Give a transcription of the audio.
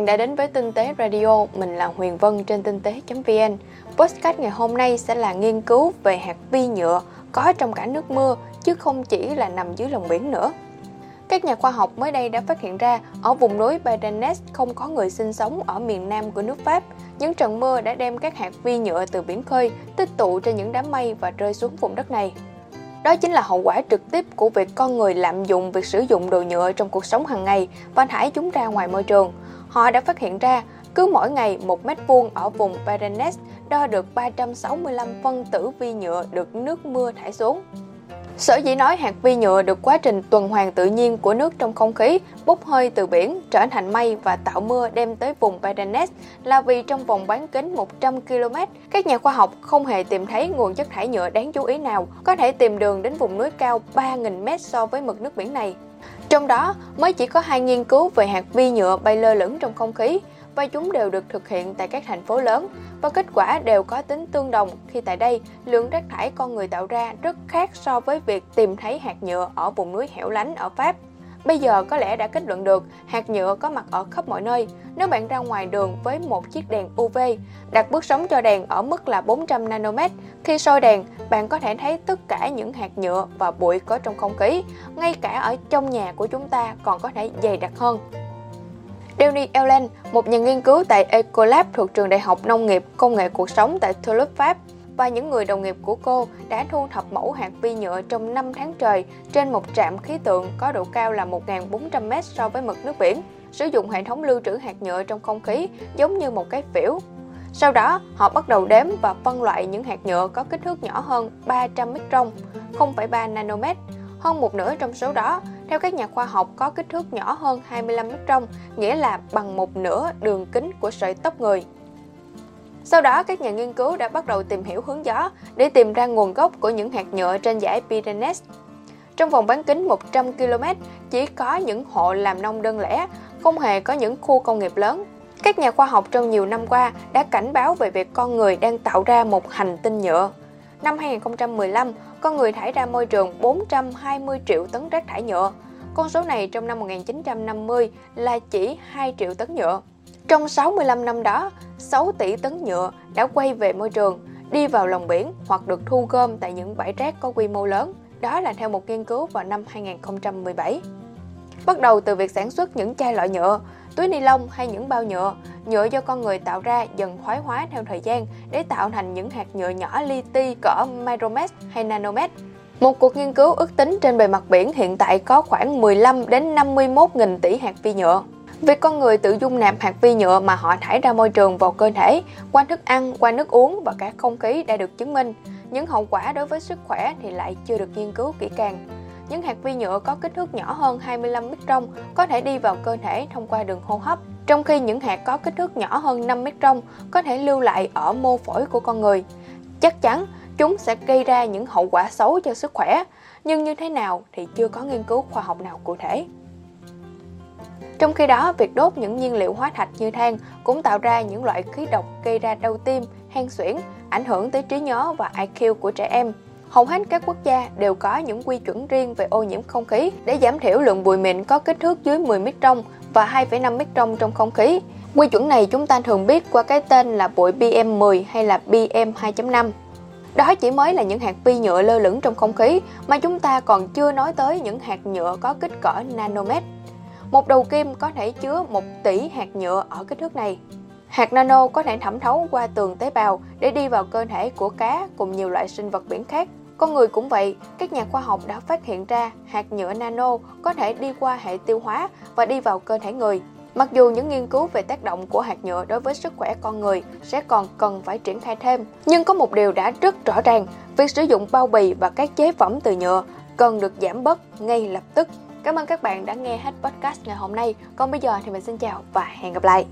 bạn đã đến với Tinh tế Radio, mình là Huyền Vân trên tinh tế.vn. Podcast ngày hôm nay sẽ là nghiên cứu về hạt vi nhựa có trong cả nước mưa chứ không chỉ là nằm dưới lòng biển nữa. Các nhà khoa học mới đây đã phát hiện ra ở vùng núi Pyrenees không có người sinh sống ở miền nam của nước Pháp. Những trận mưa đã đem các hạt vi nhựa từ biển khơi tích tụ trên những đám mây và rơi xuống vùng đất này. Đó chính là hậu quả trực tiếp của việc con người lạm dụng việc sử dụng đồ nhựa trong cuộc sống hàng ngày và thải chúng ra ngoài môi trường. Họ đã phát hiện ra cứ mỗi ngày một mét vuông ở vùng Pyrenees đo được 365 phân tử vi nhựa được nước mưa thải xuống. Sở dĩ nói hạt vi nhựa được quá trình tuần hoàn tự nhiên của nước trong không khí bốc hơi từ biển trở thành mây và tạo mưa đem tới vùng Pyrenees là vì trong vòng bán kính 100 km, các nhà khoa học không hề tìm thấy nguồn chất thải nhựa đáng chú ý nào có thể tìm đường đến vùng núi cao 3.000 m so với mực nước biển này. Trong đó, mới chỉ có hai nghiên cứu về hạt vi nhựa bay lơ lửng trong không khí và chúng đều được thực hiện tại các thành phố lớn và kết quả đều có tính tương đồng khi tại đây lượng rác thải con người tạo ra rất khác so với việc tìm thấy hạt nhựa ở vùng núi hẻo lánh ở Pháp. Bây giờ có lẽ đã kết luận được hạt nhựa có mặt ở khắp mọi nơi. Nếu bạn ra ngoài đường với một chiếc đèn UV, đặt bước sóng cho đèn ở mức là 400 nanomet, khi soi đèn, bạn có thể thấy tất cả những hạt nhựa và bụi có trong không khí, ngay cả ở trong nhà của chúng ta còn có thể dày đặc hơn. Danny Ellen, một nhà nghiên cứu tại Ecolab thuộc trường Đại học Nông nghiệp Công nghệ Cuộc sống tại Toulouse, Pháp, và những người đồng nghiệp của cô đã thu thập mẫu hạt vi nhựa trong 5 tháng trời trên một trạm khí tượng có độ cao là 1.400m so với mực nước biển, sử dụng hệ thống lưu trữ hạt nhựa trong không khí giống như một cái phễu. Sau đó, họ bắt đầu đếm và phân loại những hạt nhựa có kích thước nhỏ hơn 300 micron, 0,3 nanomet. Hơn một nửa trong số đó, theo các nhà khoa học có kích thước nhỏ hơn 25 micron, nghĩa là bằng một nửa đường kính của sợi tóc người. Sau đó, các nhà nghiên cứu đã bắt đầu tìm hiểu hướng gió để tìm ra nguồn gốc của những hạt nhựa trên dải Pyrenees. Trong vòng bán kính 100 km, chỉ có những hộ làm nông đơn lẻ, không hề có những khu công nghiệp lớn. Các nhà khoa học trong nhiều năm qua đã cảnh báo về việc con người đang tạo ra một hành tinh nhựa. Năm 2015, con người thải ra môi trường 420 triệu tấn rác thải nhựa. Con số này trong năm 1950 là chỉ 2 triệu tấn nhựa. Trong 65 năm đó, 6 tỷ tấn nhựa đã quay về môi trường, đi vào lòng biển hoặc được thu gom tại những bãi rác có quy mô lớn. Đó là theo một nghiên cứu vào năm 2017. Bắt đầu từ việc sản xuất những chai lọ nhựa, túi ni lông hay những bao nhựa, nhựa do con người tạo ra dần thoái hóa theo thời gian để tạo thành những hạt nhựa nhỏ li ti cỡ micromet hay nanomet. Một cuộc nghiên cứu ước tính trên bề mặt biển hiện tại có khoảng 15 đến 51 nghìn tỷ hạt vi nhựa. Việc con người tự dung nạp hạt vi nhựa mà họ thải ra môi trường vào cơ thể, qua thức ăn, qua nước uống và cả không khí đã được chứng minh. Những hậu quả đối với sức khỏe thì lại chưa được nghiên cứu kỹ càng. Những hạt vi nhựa có kích thước nhỏ hơn 25 micron có thể đi vào cơ thể thông qua đường hô hấp, trong khi những hạt có kích thước nhỏ hơn 5 micron có thể lưu lại ở mô phổi của con người. Chắc chắn chúng sẽ gây ra những hậu quả xấu cho sức khỏe, nhưng như thế nào thì chưa có nghiên cứu khoa học nào cụ thể. Trong khi đó, việc đốt những nhiên liệu hóa thạch như than cũng tạo ra những loại khí độc gây ra đau tim, hen suyễn, ảnh hưởng tới trí nhớ và IQ của trẻ em. Hầu hết các quốc gia đều có những quy chuẩn riêng về ô nhiễm không khí để giảm thiểu lượng bụi mịn có kích thước dưới 10 micron và 2,5 micron trong không khí. Quy chuẩn này chúng ta thường biết qua cái tên là bụi PM10 hay là PM2.5. Đó chỉ mới là những hạt vi nhựa lơ lửng trong không khí mà chúng ta còn chưa nói tới những hạt nhựa có kích cỡ nanomet. Một đầu kim có thể chứa 1 tỷ hạt nhựa ở kích thước này. Hạt nano có thể thẩm thấu qua tường tế bào để đi vào cơ thể của cá cùng nhiều loại sinh vật biển khác. Con người cũng vậy, các nhà khoa học đã phát hiện ra hạt nhựa nano có thể đi qua hệ tiêu hóa và đi vào cơ thể người. Mặc dù những nghiên cứu về tác động của hạt nhựa đối với sức khỏe con người sẽ còn cần phải triển khai thêm, nhưng có một điều đã rất rõ ràng, việc sử dụng bao bì và các chế phẩm từ nhựa cần được giảm bớt ngay lập tức. Cảm ơn các bạn đã nghe hết podcast ngày hôm nay. Còn bây giờ thì mình xin chào và hẹn gặp lại.